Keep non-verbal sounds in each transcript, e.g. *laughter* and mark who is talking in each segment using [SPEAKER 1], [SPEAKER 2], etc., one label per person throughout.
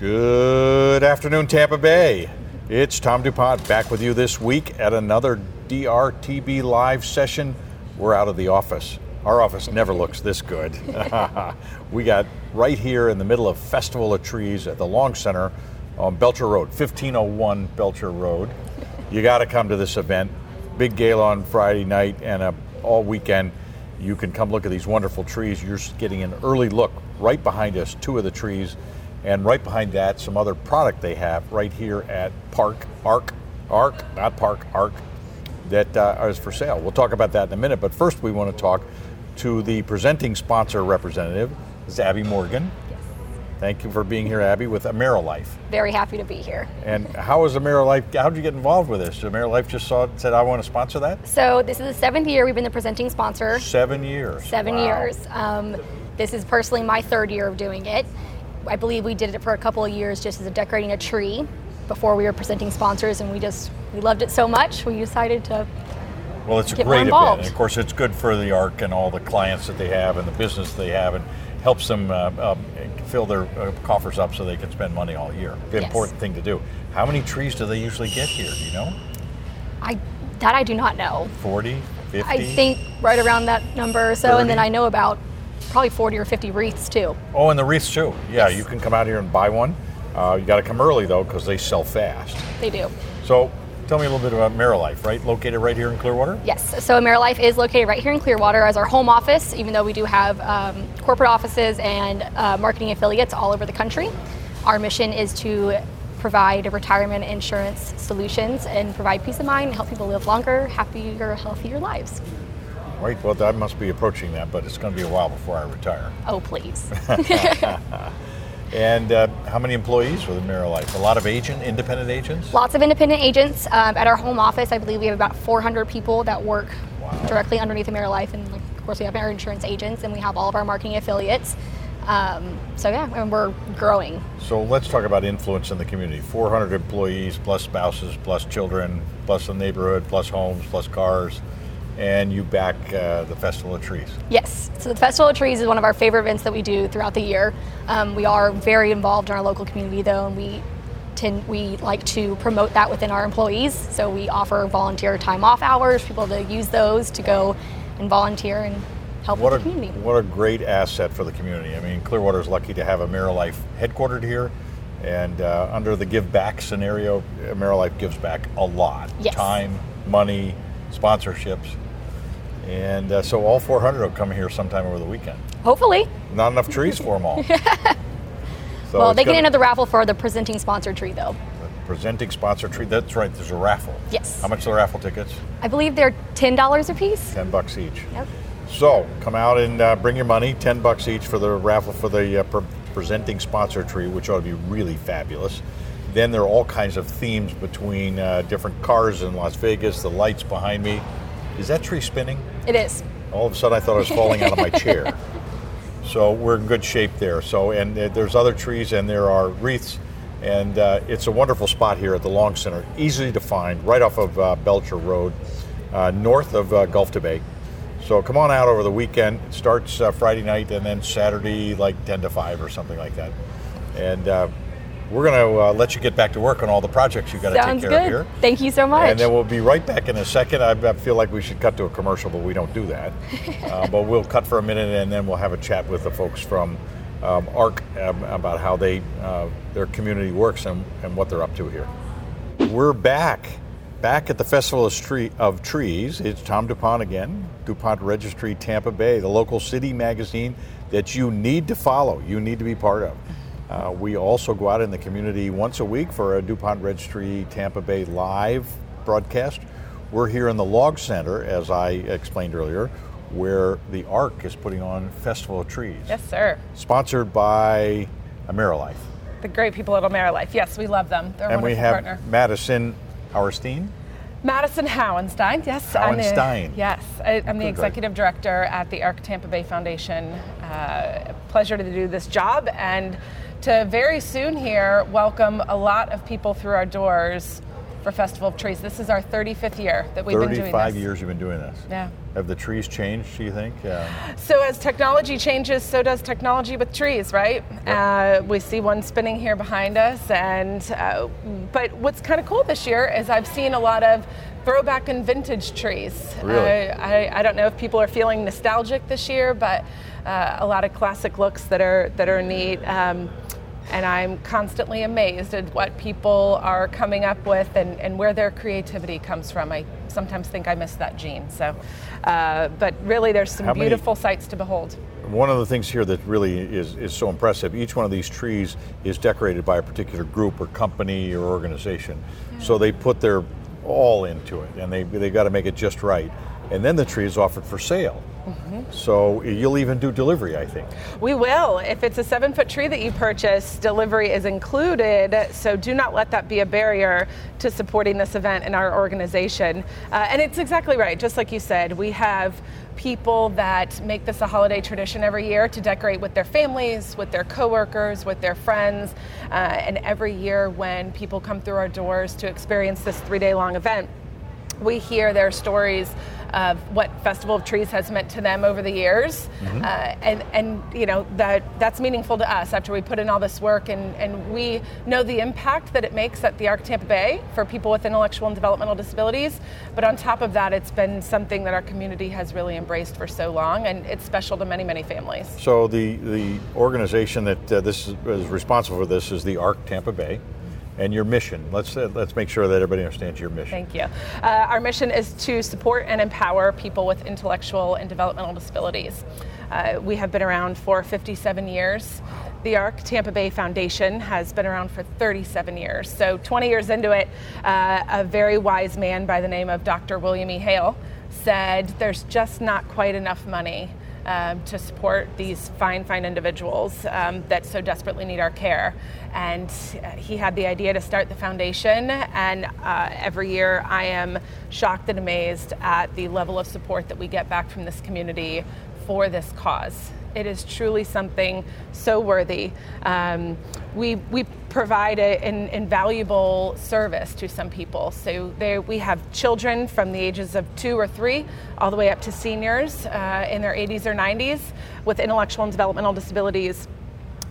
[SPEAKER 1] Good afternoon, Tampa Bay. It's Tom DuPont back with you this week at another DRTB live session. We're out of the office. Our office never looks this good. *laughs* we got right here in the middle of Festival of Trees at the Long Center on Belcher Road, 1501 Belcher Road. You got to come to this event. Big gala on Friday night and a, all weekend. You can come look at these wonderful trees. You're getting an early look right behind us, two of the trees, and right behind that, some other product they have right here at Park Arc, Arc, not Park Arc, that uh, is for sale. We'll talk about that in a minute, but first we want to talk to the presenting sponsor representative, is Abby Morgan. Thank you for being here, Abby, with AmeriLife.
[SPEAKER 2] Very happy to be here.
[SPEAKER 1] And how is AmeriLife? How did you get involved with this? AmeriLife just saw said, "I want to sponsor that."
[SPEAKER 2] So this is the seventh year we've been the presenting sponsor.
[SPEAKER 1] Seven years.
[SPEAKER 2] Seven
[SPEAKER 1] Wow.
[SPEAKER 2] years. Um, this is personally my third year of doing it. I believe we did it for a couple of years just as a decorating a tree before we were presenting sponsors, and we just we loved it so much we decided to.
[SPEAKER 1] Well, it's a great event. And of course, it's good for the ARC and all the clients that they have and the business they have, and helps them uh, um, fill their uh, coffers up so they can spend money all year.
[SPEAKER 2] Yes.
[SPEAKER 1] important thing to do. How many trees do they usually get here? Do you know?
[SPEAKER 2] I that I do not know.
[SPEAKER 1] 40, 50?
[SPEAKER 2] I think right around that number or so, and then I know about probably 40 or 50 wreaths too.
[SPEAKER 1] Oh, and the wreaths too. Yeah,
[SPEAKER 2] Yes.
[SPEAKER 1] you can come out here and buy one. Uh, you got to come early though because they sell fast.
[SPEAKER 2] They do.
[SPEAKER 1] So, tell me a little bit about AmeriLife, right? Located right here in Clearwater.
[SPEAKER 2] Yes, so AmeriLife is located right here in Clearwater as our home office, even though we do have um, corporate offices and uh, marketing affiliates all over the country. Our mission is to provide retirement insurance solutions and provide peace of mind and help people live longer, happier, healthier lives.
[SPEAKER 1] Right. Well, I must be approaching that, but it's going to be a while before I retire.
[SPEAKER 2] Oh, please. *laughs* *laughs*
[SPEAKER 1] And uh, how many employees with AmeriLife? A lot of agent, independent agents.
[SPEAKER 2] Lots of independent agents um, at our home office. I believe we have about 400 people that work
[SPEAKER 1] Wow.
[SPEAKER 2] directly underneath AmeriLife, and like, of course we have our insurance agents, and we have all of our marketing affiliates. Um, so yeah, and we're growing.
[SPEAKER 1] So let's talk about influence in the community. 400 employees, plus spouses, plus children, plus the neighborhood, plus homes, plus cars, and you back uh, the Festival of Trees.
[SPEAKER 2] Yes, so the Festival of Trees is one of our favorite events that we do throughout the year. Um, we are very involved in our local community, though, and we tend we like to promote that within our employees. So we offer volunteer time off hours, people to use those to go and volunteer and help
[SPEAKER 1] What a
[SPEAKER 2] with the community.
[SPEAKER 1] what a great asset for the community. I mean, Clearwater is lucky to have a AmeriLife headquartered here, and uh, under the give back scenario, AmeriLife gives back a lot:
[SPEAKER 2] Yes.
[SPEAKER 1] time, money, sponsorships, and uh, so all 400 will come here sometime over the weekend.
[SPEAKER 2] Hopefully,
[SPEAKER 1] Not enough trees for them all. *laughs* So
[SPEAKER 2] well, they get into the raffle for the presenting sponsor tree, though.
[SPEAKER 1] presenting sponsor tree. That's right. There's a raffle.
[SPEAKER 2] Yes.
[SPEAKER 1] How much are the raffle tickets?
[SPEAKER 2] I believe they're ten dollars a piece.
[SPEAKER 1] Ten bucks each.
[SPEAKER 2] Yep.
[SPEAKER 1] So come out and uh, bring your money. Ten bucks each for the raffle for the uh, pre- presenting sponsor tree, which ought to be really fabulous. Then there are all kinds of themes between uh, different cars in Las Vegas. The lights behind me. Is that tree spinning?
[SPEAKER 2] It is.
[SPEAKER 1] All of a sudden, I thought I was falling out of my chair. *laughs* So we're in good shape there. So and there's other trees and there are wreaths, and uh, it's a wonderful spot here at the Long Center, easy to find, right off of uh, Belcher Road, uh, north of uh, Gulf to Bay. So come on out over the weekend. It starts uh, Friday night and then Saturday like 10 to 5 or something like that. And uh, we're going to uh, let you get back to work on all the projects you've got to take care
[SPEAKER 2] good.
[SPEAKER 1] of here.
[SPEAKER 2] Thank you so much.
[SPEAKER 1] And then we'll be right back in a second. I, I feel like we should cut to a commercial, but we don't do that. *laughs* uh, but we'll cut for a minute, and then we'll have a chat with the folks from um, ARC um, about how they uh, their community works and, and what they're up to here. We're back, back at the Festival of, Street, of Trees. It's Tom DuPont again, DuPont Registry Tampa Bay, the local city magazine that you need to follow, you need to be part of. Uh, we also go out in the community once a week for a DuPont Registry Tampa Bay live broadcast. We're here in the Long Center, as I explained earlier, where the ARC is putting on Festival of Trees,
[SPEAKER 3] Yes, sir.
[SPEAKER 1] sponsored by AmeriLife.
[SPEAKER 3] The great people at AmeriLife. Yes, we love them. They're a
[SPEAKER 1] And we have
[SPEAKER 3] partner.
[SPEAKER 1] Madison Auerstein.
[SPEAKER 3] Madison Howenstein. Yes, I'm the- yes, I, I'm the executive director at the ARC Tampa Bay Foundation. Uh, pleasure to do this job and to very soon here welcome a lot of people through our doors for Festival of Trees. This is our 35th year that we've been doing this.
[SPEAKER 1] 35 years you've been doing this.
[SPEAKER 3] Yeah.
[SPEAKER 1] Have the trees changed, do you think? Yeah.
[SPEAKER 3] So as technology changes, so does technology with trees, right? Uh, we see one spinning here behind us, and uh, but what's kind of cool this year is I've seen a lot of throwback and vintage trees.
[SPEAKER 1] Really?
[SPEAKER 3] Uh, I, I don't know if people are feeling nostalgic this year, but uh, a lot of classic looks that are that are neat. Um, and I'm constantly amazed at what people are coming up with and, and where their creativity comes from. I sometimes think I miss that gene. So, uh, but really, there's some
[SPEAKER 1] How many-
[SPEAKER 3] beautiful sights to behold.
[SPEAKER 1] One of the things here that really is, is so impressive, each one of these trees is decorated by a particular group or company or organization. So they put their all into it and they, they got to make it just right. And then the tree is offered for sale. So you'll even do delivery, I think.
[SPEAKER 3] We will. If it's a seven foot tree that you purchase, delivery is included. So do not let that be a barrier to supporting this event in our organization. Uh, and it's exactly right. Just like you said, we have people that make this a holiday tradition every year to decorate with their families, with their coworkers, with their friends. Uh, and every year when people come through our doors to experience this three day long event, we hear their stories of what Festival of Trees has meant to them over the years, uh, and and you know that that's meaningful to us after we put in all this work, and and we know the impact that it makes at the Arc Tampa Bay for people with intellectual and developmental disabilities. But on top of that, it's been something that our community has really embraced for so long, and it's special to many many families.
[SPEAKER 1] So the, the organization that uh, this is, is responsible for this is the ARC Tampa Bay. And your mission, let's, uh, let's make sure that everybody understands your mission.
[SPEAKER 3] Thank you. Uh, our mission is to support and empower people with intellectual and developmental disabilities. Uh, we have been around for 57 years. The ARC Tampa Bay Foundation has been around for 37 years. So, 20 years into it, uh, a very wise man by the name of Dr. William E. Hale said there's just not quite enough money um, to support these fine, fine individuals um, that so desperately need our care. And uh, he had the idea to start the foundation, and uh, every year I am shocked and amazed at the level of support that we get back from this community for this cause. It is truly something so worthy. Um, we, we provide a, an invaluable service to some people. So we have children from the ages of two or three all the way up to seniors uh, in their 80s or 90s with intellectual and developmental disabilities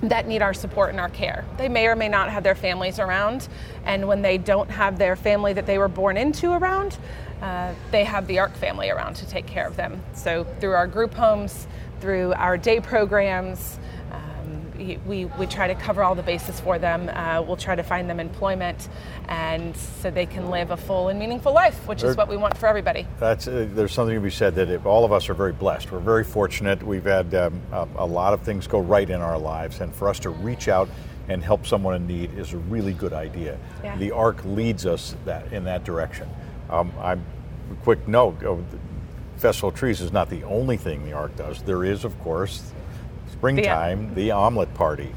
[SPEAKER 3] that need our support and our care. They may or may not have their families around, and when they don't have their family that they were born into around, uh, they have the ARC family around to take care of them. So through our group homes, through our day programs, um, we, we, try to cover all the bases for them. Uh, we'll try to find them employment, and so they can live a full and meaningful life, which
[SPEAKER 1] There-
[SPEAKER 3] is what we want for everybody.
[SPEAKER 1] That's, uh, there's something to be said that if all of us are very blessed. We're very fortunate. We've had um, a, a lot of things go right in our lives, and for us to reach out and help someone in need is a really good idea.
[SPEAKER 3] Yeah.
[SPEAKER 1] The ARC leads us that in that direction. Um, I'm quick note. Festival of Trees is not the only thing the ARC does. There is, of course, springtime, the omelet party,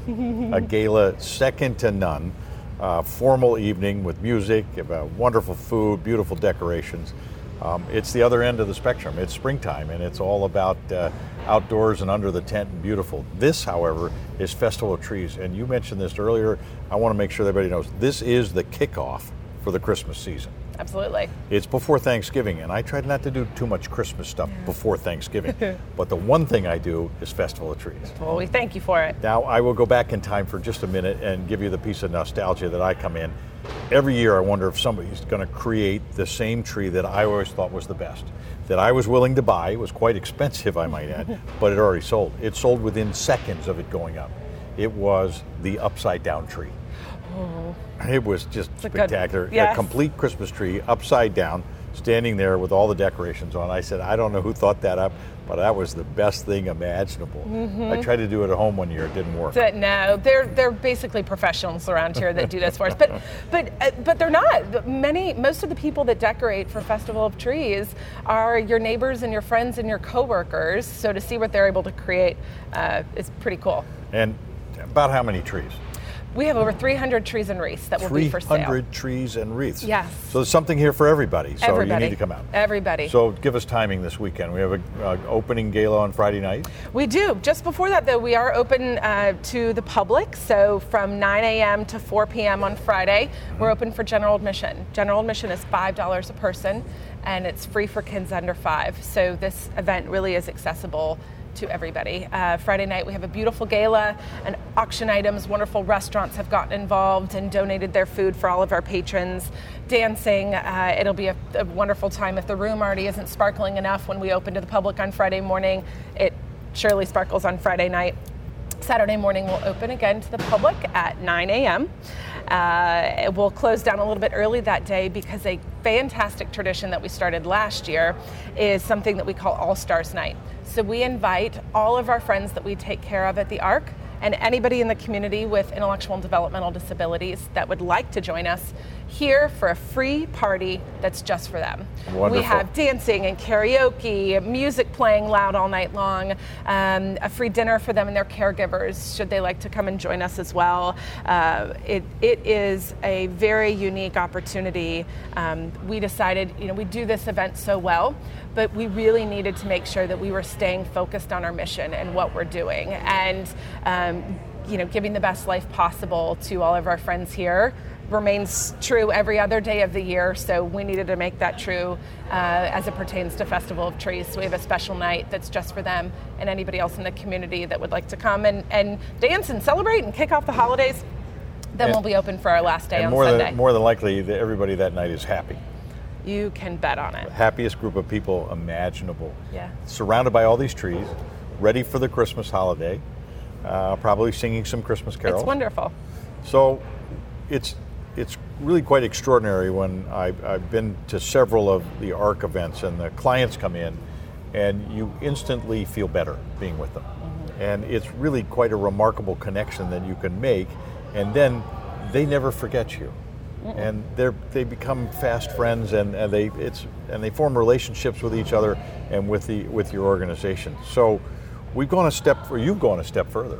[SPEAKER 1] a *laughs* gala second to none. Uh, formal evening with music, uh, wonderful food, beautiful decorations. Um, it's the other end of the spectrum. It's springtime, and it's all about uh, outdoors and under the tent and beautiful. This, however, is Festival of Trees, and you mentioned this earlier. I want to make sure everybody knows this is the kickoff for the Christmas season.
[SPEAKER 3] Absolutely.
[SPEAKER 1] It's before Thanksgiving, and I tried not to do too much Christmas stuff before Thanksgiving. *laughs* but the one thing I do is Festival of Trees.
[SPEAKER 3] Well, we thank you for it.
[SPEAKER 1] Now, I will go back in time for just a minute and give you the piece of nostalgia that I come in. Every year, I wonder if somebody's going to create the same tree that I always thought was the best, that I was willing to buy. It was quite expensive, I might add, *laughs* but it already sold. It sold within seconds of it going up. It was the upside down tree. It was just
[SPEAKER 3] a good-
[SPEAKER 1] spectacular. A complete Christmas tree upside down, standing there with all the decorations on. I said, I don't know who thought that up, but that was the best thing imaginable. I tried to do it at home one year, it didn't work.
[SPEAKER 3] No, they're they're basically professionals around here that do this for us. But *laughs* but uh, but they're not. Many most of the people that decorate for Festival of Trees are your neighbors and your friends and your coworkers. So to see what they're able to create uh, is pretty cool.
[SPEAKER 1] And about how many trees?
[SPEAKER 3] We have over 300 trees and wreaths that will be for sale.
[SPEAKER 1] 300 trees and wreaths.
[SPEAKER 3] Yes.
[SPEAKER 1] So there's something here for everybody. So
[SPEAKER 3] Everybody.
[SPEAKER 1] you need to come out.
[SPEAKER 3] Everybody.
[SPEAKER 1] So give us timing this weekend. We have an uh, opening gala on Friday night.
[SPEAKER 3] We do. Just before that, though, we are open uh, to the public. So from 9 a.m. to 4 p.m. on Friday, we're open for general admission. General admission is $5 a person, and it's free for kids under five. So this event really is accessible to everybody. Uh, Friday night, we have a beautiful gala and auction items. Wonderful restaurants have gotten involved and donated their food for all of our patrons. Dancing, uh, it'll be a, a wonderful time. If the room already isn't sparkling enough when we open to the public on Friday morning, it surely sparkles on Friday night. Saturday morning will open again to the public at 9 a.m. Uh, we'll close down a little bit early that day because a fantastic tradition that we started last year is something that we call All Stars Night. So we invite all of our friends that we take care of at the ARC and anybody in the community with intellectual and developmental disabilities that would like to join us here for a free party that's just for them.
[SPEAKER 1] Wonderful.
[SPEAKER 3] We have dancing and karaoke, music playing loud all night long, um, a free dinner for them and their caregivers should they like to come and join us as well. Uh, it, it is a very unique opportunity. Um, we decided, you know, we do this event so well, but we really needed to make sure that we were staying focused on our mission and what we're doing and, um, you know, giving the best life possible to all of our friends here remains true every other day of the year, so we needed to make that true uh, as it pertains to Festival of Trees. So we have a special night that's just for them and anybody else in the community that would like to come and, and dance and celebrate and kick off the holidays. Then
[SPEAKER 1] And-
[SPEAKER 3] we'll be open for our last day on
[SPEAKER 1] more
[SPEAKER 3] Sunday.
[SPEAKER 1] than, more than likely, everybody that night is happy.
[SPEAKER 3] you can bet on it.
[SPEAKER 1] Happiest group of people imaginable.
[SPEAKER 3] Yeah.
[SPEAKER 1] Surrounded by all these trees, ready for the Christmas holiday, uh, probably singing some Christmas carols.
[SPEAKER 3] It's wonderful.
[SPEAKER 1] So it's it's really quite extraordinary when I, I've been to several of the ARC events and the clients come in and you instantly feel better being with them. And it's really quite a remarkable connection that you can make and then they never forget you. And they're, they become fast friends and, and they it's and they form relationships with each other and with the with your organization. So we've gone a step or you've gone a step further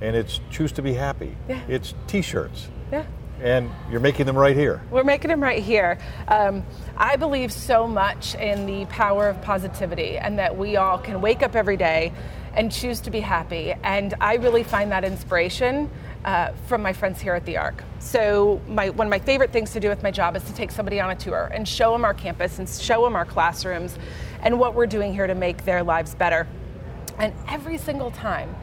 [SPEAKER 1] and it's choose to be happy.
[SPEAKER 3] Yeah.
[SPEAKER 1] It's t-shirts
[SPEAKER 3] Yeah.
[SPEAKER 1] and you're making them right here.
[SPEAKER 3] We're making them right here. Um, I believe so much in the power of positivity and that we all can wake up every day and choose to be happy. And I really find that inspiration uh, from my friends here at the Arc. So, my, one of my favorite things to do with my job is to take somebody on a tour and show them our campus and show them our classrooms and what we're doing here to make their lives better. And every single time,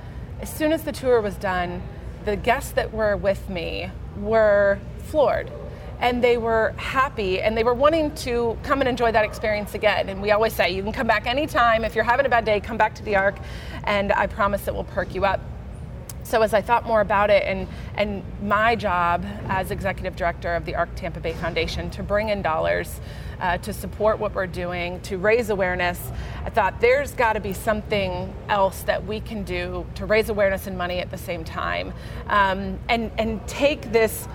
[SPEAKER 3] as soon as the tour was done, the guests that were with me were floored. And they were happy and they were wanting to come and enjoy that experience again. And we always say, you can come back anytime. If you're having a bad day, come back to the Arc, and I promise it will perk you up. So as I thought more about it, and and my job as executive director of the ARC Tampa Bay Foundation to bring in dollars uh, to support what we're doing, to raise awareness, I thought there's got to be something else that we can do to raise awareness and money at the same time, um, and and take this.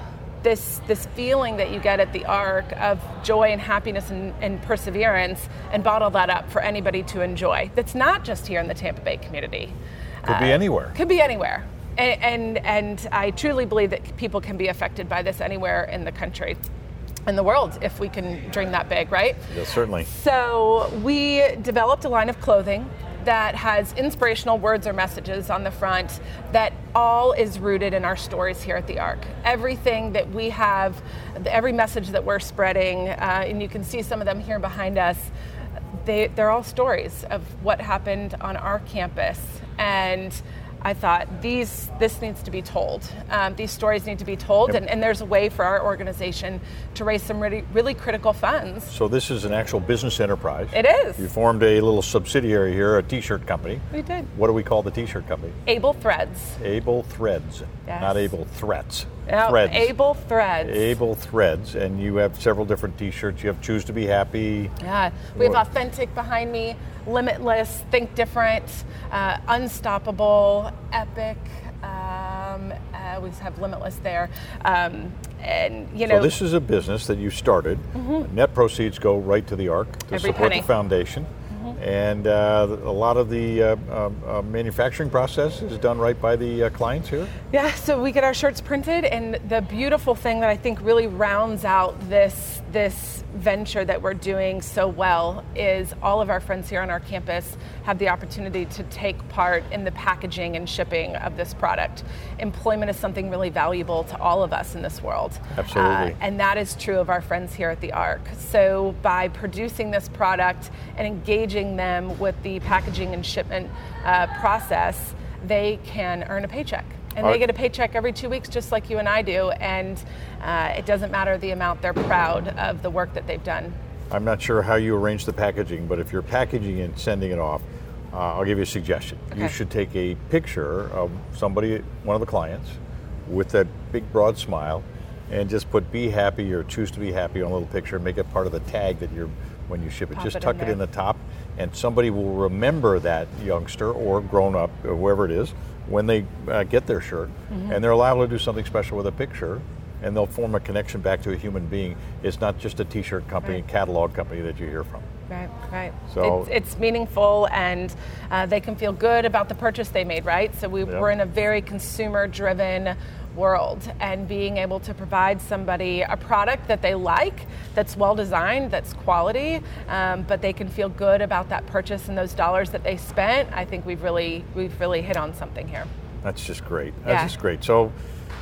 [SPEAKER 3] This, this feeling that you get at the arc of joy and happiness and, and perseverance and bottle that up for anybody to enjoy that's not just here in the tampa bay community
[SPEAKER 1] Could be anywhere.
[SPEAKER 3] could be anywhere. And, and, and I truly believe that people can be affected by this anywhere in the country, in the world, if we can dream that big, right?
[SPEAKER 1] Yeah, certainly.
[SPEAKER 3] So we developed a line of clothing that has inspirational words or messages on the front that all is rooted in our stories here at the Arc. Everything that we have, every message that we're spreading, uh, and you can see some of them here behind us, they, they're all stories of what happened on our campus. And I thought these this needs to be told. Um, these stories need to be told,
[SPEAKER 1] Yep.
[SPEAKER 3] and, and there's a way for our organization to raise some really really critical funds.
[SPEAKER 1] So this is an actual business enterprise.
[SPEAKER 3] It is.
[SPEAKER 1] You formed a little subsidiary here, a t-shirt company.
[SPEAKER 3] We did.
[SPEAKER 1] What do we call the t-shirt company?
[SPEAKER 3] Able Threads.
[SPEAKER 1] Able Threads,
[SPEAKER 3] Yes.
[SPEAKER 1] not Able Threats. Threads.
[SPEAKER 3] Able Threads.
[SPEAKER 1] Able Threads, and you have several different t-shirts. You have Choose to be Happy.
[SPEAKER 3] Yeah, we have authentic behind me, limitless, think different, uh, unstoppable, epic. Um, uh, we have limitless there, um, and you know,
[SPEAKER 1] So this is a business that you started. Net proceeds go right to the Arc to
[SPEAKER 3] Mm-hmm. Every
[SPEAKER 1] support
[SPEAKER 3] penny.
[SPEAKER 1] the foundation. And uh, a lot of the uh, uh, uh, manufacturing process is done right by the uh, clients here.
[SPEAKER 3] Yeah, so we get our shirts printed, and the beautiful thing that I think really rounds out this this venture that we're doing so well is all of our friends here on our campus have the opportunity to take part in the packaging and shipping of this product. Employment is something really valuable to all of us in this world.
[SPEAKER 1] Absolutely.
[SPEAKER 3] Uh, and that is true of our friends here at the ARC. So by producing this product and engaging them with the packaging and shipment uh, process, they can earn a paycheck. And they get a paycheck every two weeks, just like you and I do. And uh, it doesn't matter the amount, they're proud of the work that they've done.
[SPEAKER 1] I'm not sure how you arrange the packaging, but if you're packaging and sending it off, uh, I'll give you a suggestion.
[SPEAKER 3] Okay.
[SPEAKER 1] You should take a picture of somebody, one of the clients, with that big broad smile, and just put "Be happy" or "Choose to be happy" on a little picture, and make it part of the tag that you're when you ship it.
[SPEAKER 3] Pop
[SPEAKER 1] just
[SPEAKER 3] it
[SPEAKER 1] tuck
[SPEAKER 3] in
[SPEAKER 1] it in the top, and somebody will remember that youngster or grown up, or whoever it is, when they uh, get their shirt,
[SPEAKER 3] Mm-hmm.
[SPEAKER 1] and they're allowed to do something special with a picture. And they'll form a connection back to a human being. It's not just a T-shirt company,
[SPEAKER 3] Right.
[SPEAKER 1] catalog company that you hear from.
[SPEAKER 3] Right, right.
[SPEAKER 1] So-
[SPEAKER 3] it's, it's meaningful and uh, they can feel good about the purchase they made, right? So we, we're in a very consumer driven world and being able to provide somebody a product that they like, that's well designed, that's quality, um, but they can feel good about that purchase and those dollars that they spent. I think we've really, we've really hit on something here.
[SPEAKER 1] That's just great. That's
[SPEAKER 3] Yeah.
[SPEAKER 1] just great. So,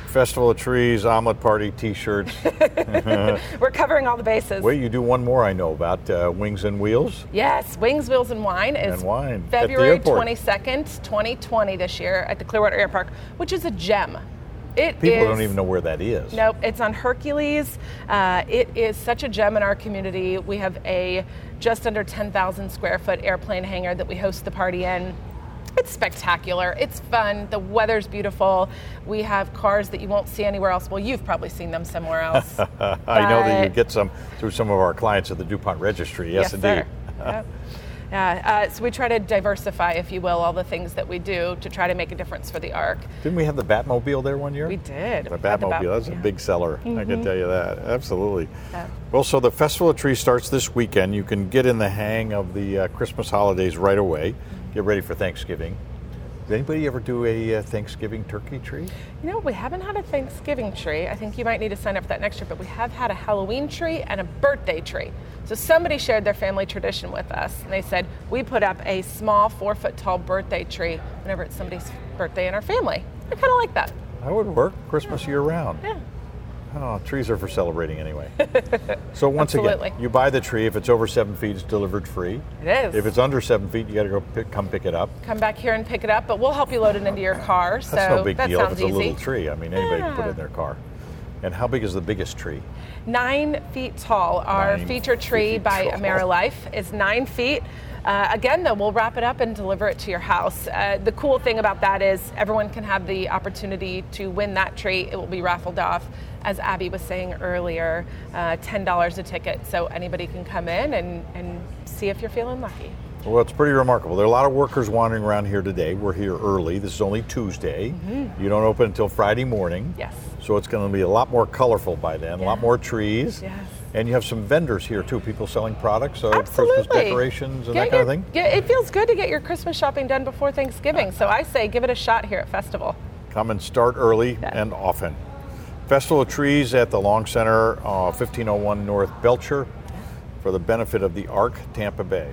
[SPEAKER 1] Festival of Trees, omelet party, T-shirts. *laughs*
[SPEAKER 3] We're covering all the bases.
[SPEAKER 1] Wait, you do one more I know about uh, Wings and Wheels.
[SPEAKER 3] Yes, Wings, Wheels, and Wine is
[SPEAKER 1] And wine
[SPEAKER 3] February 22nd, 2020 this year at the Clearwater Air Park, which is a gem. It
[SPEAKER 1] People
[SPEAKER 3] is-
[SPEAKER 1] don't even know where that is.
[SPEAKER 3] Nope, it's on Hercules. Uh, it is such a gem in our community. We have a just under 10,000 square foot airplane hangar that we host the party in. It's spectacular. It's fun. The weather's beautiful. We have cars that you won't see anywhere else. Well, you've probably seen them somewhere *laughs* else.
[SPEAKER 1] I know that you get some through some of our clients at the DuPont Registry. Yes, indeed.
[SPEAKER 3] sir. Yep. *laughs* Yeah, uh, so we try to diversify, if you will, all the things that we do to try to make a difference for the ARC.
[SPEAKER 1] Didn't we have the Batmobile there one year?
[SPEAKER 3] We did.
[SPEAKER 1] The
[SPEAKER 3] We had the
[SPEAKER 1] Batmobile,
[SPEAKER 3] Bat-
[SPEAKER 1] that's a
[SPEAKER 3] yeah. Mm-hmm.
[SPEAKER 1] big seller. I can tell you that. Absolutely.
[SPEAKER 3] Yeah.
[SPEAKER 1] Well, so the Festival of Trees starts this weekend. You can get in the hang of the uh, Christmas holidays right away. Get ready for Thanksgiving. Did anybody ever do a uh, Thanksgiving turkey tree?
[SPEAKER 3] You know, we haven't had a Thanksgiving tree. I think you might need to sign up for that next year, but we have had a Halloween tree and a birthday tree. So somebody shared their family tradition with us, and they said, we put up a small four foot tall birthday tree whenever it's somebody's birthday in our family. I kind of like that.
[SPEAKER 1] That would work. Christmas year round.
[SPEAKER 3] Yeah.
[SPEAKER 1] Oh, trees are for celebrating anyway. *laughs* so once
[SPEAKER 3] Absolutely.
[SPEAKER 1] again, you buy the tree. If it's over seven feet, it's delivered free.
[SPEAKER 3] It is.
[SPEAKER 1] If it's under seven feet, you got to go pick, come pick it up.
[SPEAKER 3] Come back here and pick it up, but we'll help you load it into your car. So
[SPEAKER 1] That's no big
[SPEAKER 3] that
[SPEAKER 1] deal if it's a little tree. I mean, anybody can put it in their car. And how big is the biggest tree?
[SPEAKER 3] Nine feet tall. Our
[SPEAKER 1] Nine
[SPEAKER 3] feature tree by
[SPEAKER 1] tall.
[SPEAKER 3] AmeriLife is nine feet. Uh, again, though, we'll wrap it up and deliver it to your house. Uh, the cool thing about that is everyone can have the opportunity to win that tree. It will be raffled off, as Abby was saying earlier, uh, $10 a ticket. So anybody can come in and, and see if you're feeling lucky.
[SPEAKER 1] Well, it's pretty remarkable. There are a lot of workers wandering around here today. We're here early. This is only Tuesday. You don't open until Friday morning.
[SPEAKER 3] Mm-hmm. Yes.
[SPEAKER 1] So it's going to be a lot more colorful by then, a lot more trees.
[SPEAKER 3] Yes.
[SPEAKER 1] And you have some vendors here too, people selling products, uh,
[SPEAKER 3] Absolutely.
[SPEAKER 1] Christmas decorations and
[SPEAKER 3] Get
[SPEAKER 1] that kind of thing.
[SPEAKER 3] Yeah, it feels good to get your Christmas shopping done before Thanksgiving. So I say give it a shot here at Festival.
[SPEAKER 1] Come and start early
[SPEAKER 3] Yeah.
[SPEAKER 1] and often. Festival of Trees at the Long Center, uh, 1501 North Belcher, for the benefit of the ARC Tampa Bay.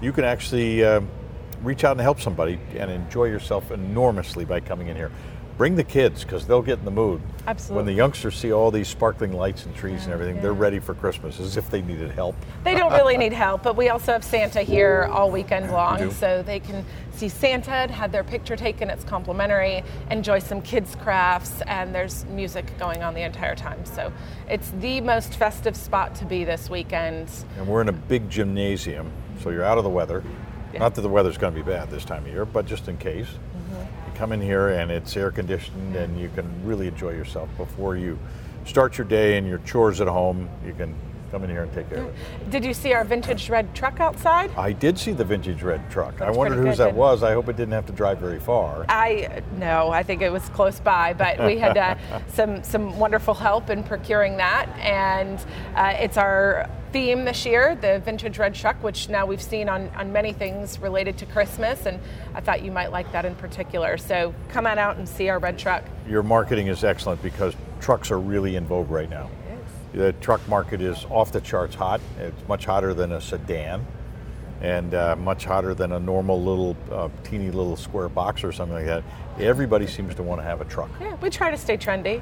[SPEAKER 1] You can actually uh, reach out and help somebody and enjoy yourself enormously by coming in here. Bring the kids because they'll get in the mood.
[SPEAKER 3] Absolutely.
[SPEAKER 1] When the youngsters see all these sparkling lights and trees and everything,
[SPEAKER 3] yeah.
[SPEAKER 1] they're ready for Christmas as if they needed help.
[SPEAKER 3] They don't really need help, but we also have Santa here all weekend long, so they can see Santa, have their picture taken. It's complimentary. Enjoy some kids' crafts, and there's music going on the entire time. So it's the most festive spot to be this weekend.
[SPEAKER 1] And we're in a big gymnasium, so you're out of the weather. Not that the weather's going to be bad this time of year, but just in case. Come in here and it's air conditioned and you can really enjoy yourself before you start your day and your chores at home. You can come in here and take care of it.
[SPEAKER 3] Did you see our vintage red truck outside?
[SPEAKER 1] I did see the vintage red truck. I wondered whose that was. I hope it didn't have to drive very far.
[SPEAKER 3] I no, I think it was close by, but we had uh, *laughs* some some wonderful help in procuring that, and uh, it's our theme this year, the vintage red truck, which now we've seen on, on many things related to Christmas, and I thought you might like that in particular. So come on out and see our red truck.
[SPEAKER 1] Your marketing is excellent because trucks are really in vogue right now. The truck market is off the charts hot. It's much hotter than a sedan and uh, much hotter than a normal little uh, teeny little square box or something like that. Everybody seems to want to have a truck.
[SPEAKER 3] Yeah, we try to stay trendy.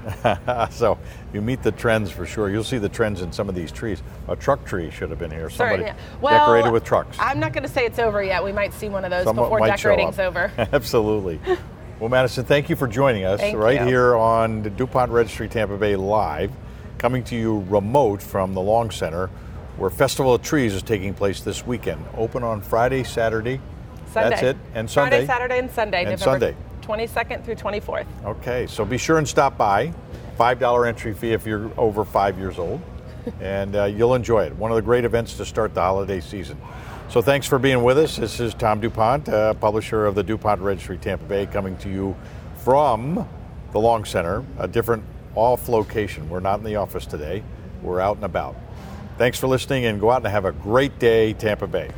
[SPEAKER 3] *laughs*
[SPEAKER 1] so you meet the trends for sure. You'll see the trends in some of these trees. A truck tree should have been here. Somebody
[SPEAKER 3] Sorry, yeah. well,
[SPEAKER 1] decorated with trucks.
[SPEAKER 3] I'm not going to say it's over yet. We might see one of those
[SPEAKER 1] Someone
[SPEAKER 3] before decorating's over. *laughs*
[SPEAKER 1] Absolutely. Well, Madison, thank you for joining us
[SPEAKER 3] Thank
[SPEAKER 1] right
[SPEAKER 3] you.
[SPEAKER 1] here on the DuPont Registry Tampa Bay Live, coming to you remote from the Long Center, where Festival of Trees is taking place this weekend. Open on Friday, Saturday.
[SPEAKER 3] Sunday.
[SPEAKER 1] That's it. And Sunday.
[SPEAKER 3] Friday, Saturday, and Sunday.
[SPEAKER 1] And
[SPEAKER 3] November
[SPEAKER 1] Sunday.
[SPEAKER 3] 22nd through 24th.
[SPEAKER 1] Okay, so be sure and stop by. $5 entry fee if you're over five years old, *laughs* and uh, you'll enjoy it. One of the great events to start the holiday season. So thanks for being with us. This is Tom DuPont, uh, publisher of the DuPont Registry Tampa Bay, coming to you from the Long Center, a different off location. We're not in the office today, we're out and about. Thanks for listening, and go out and have a great day, Tampa Bay.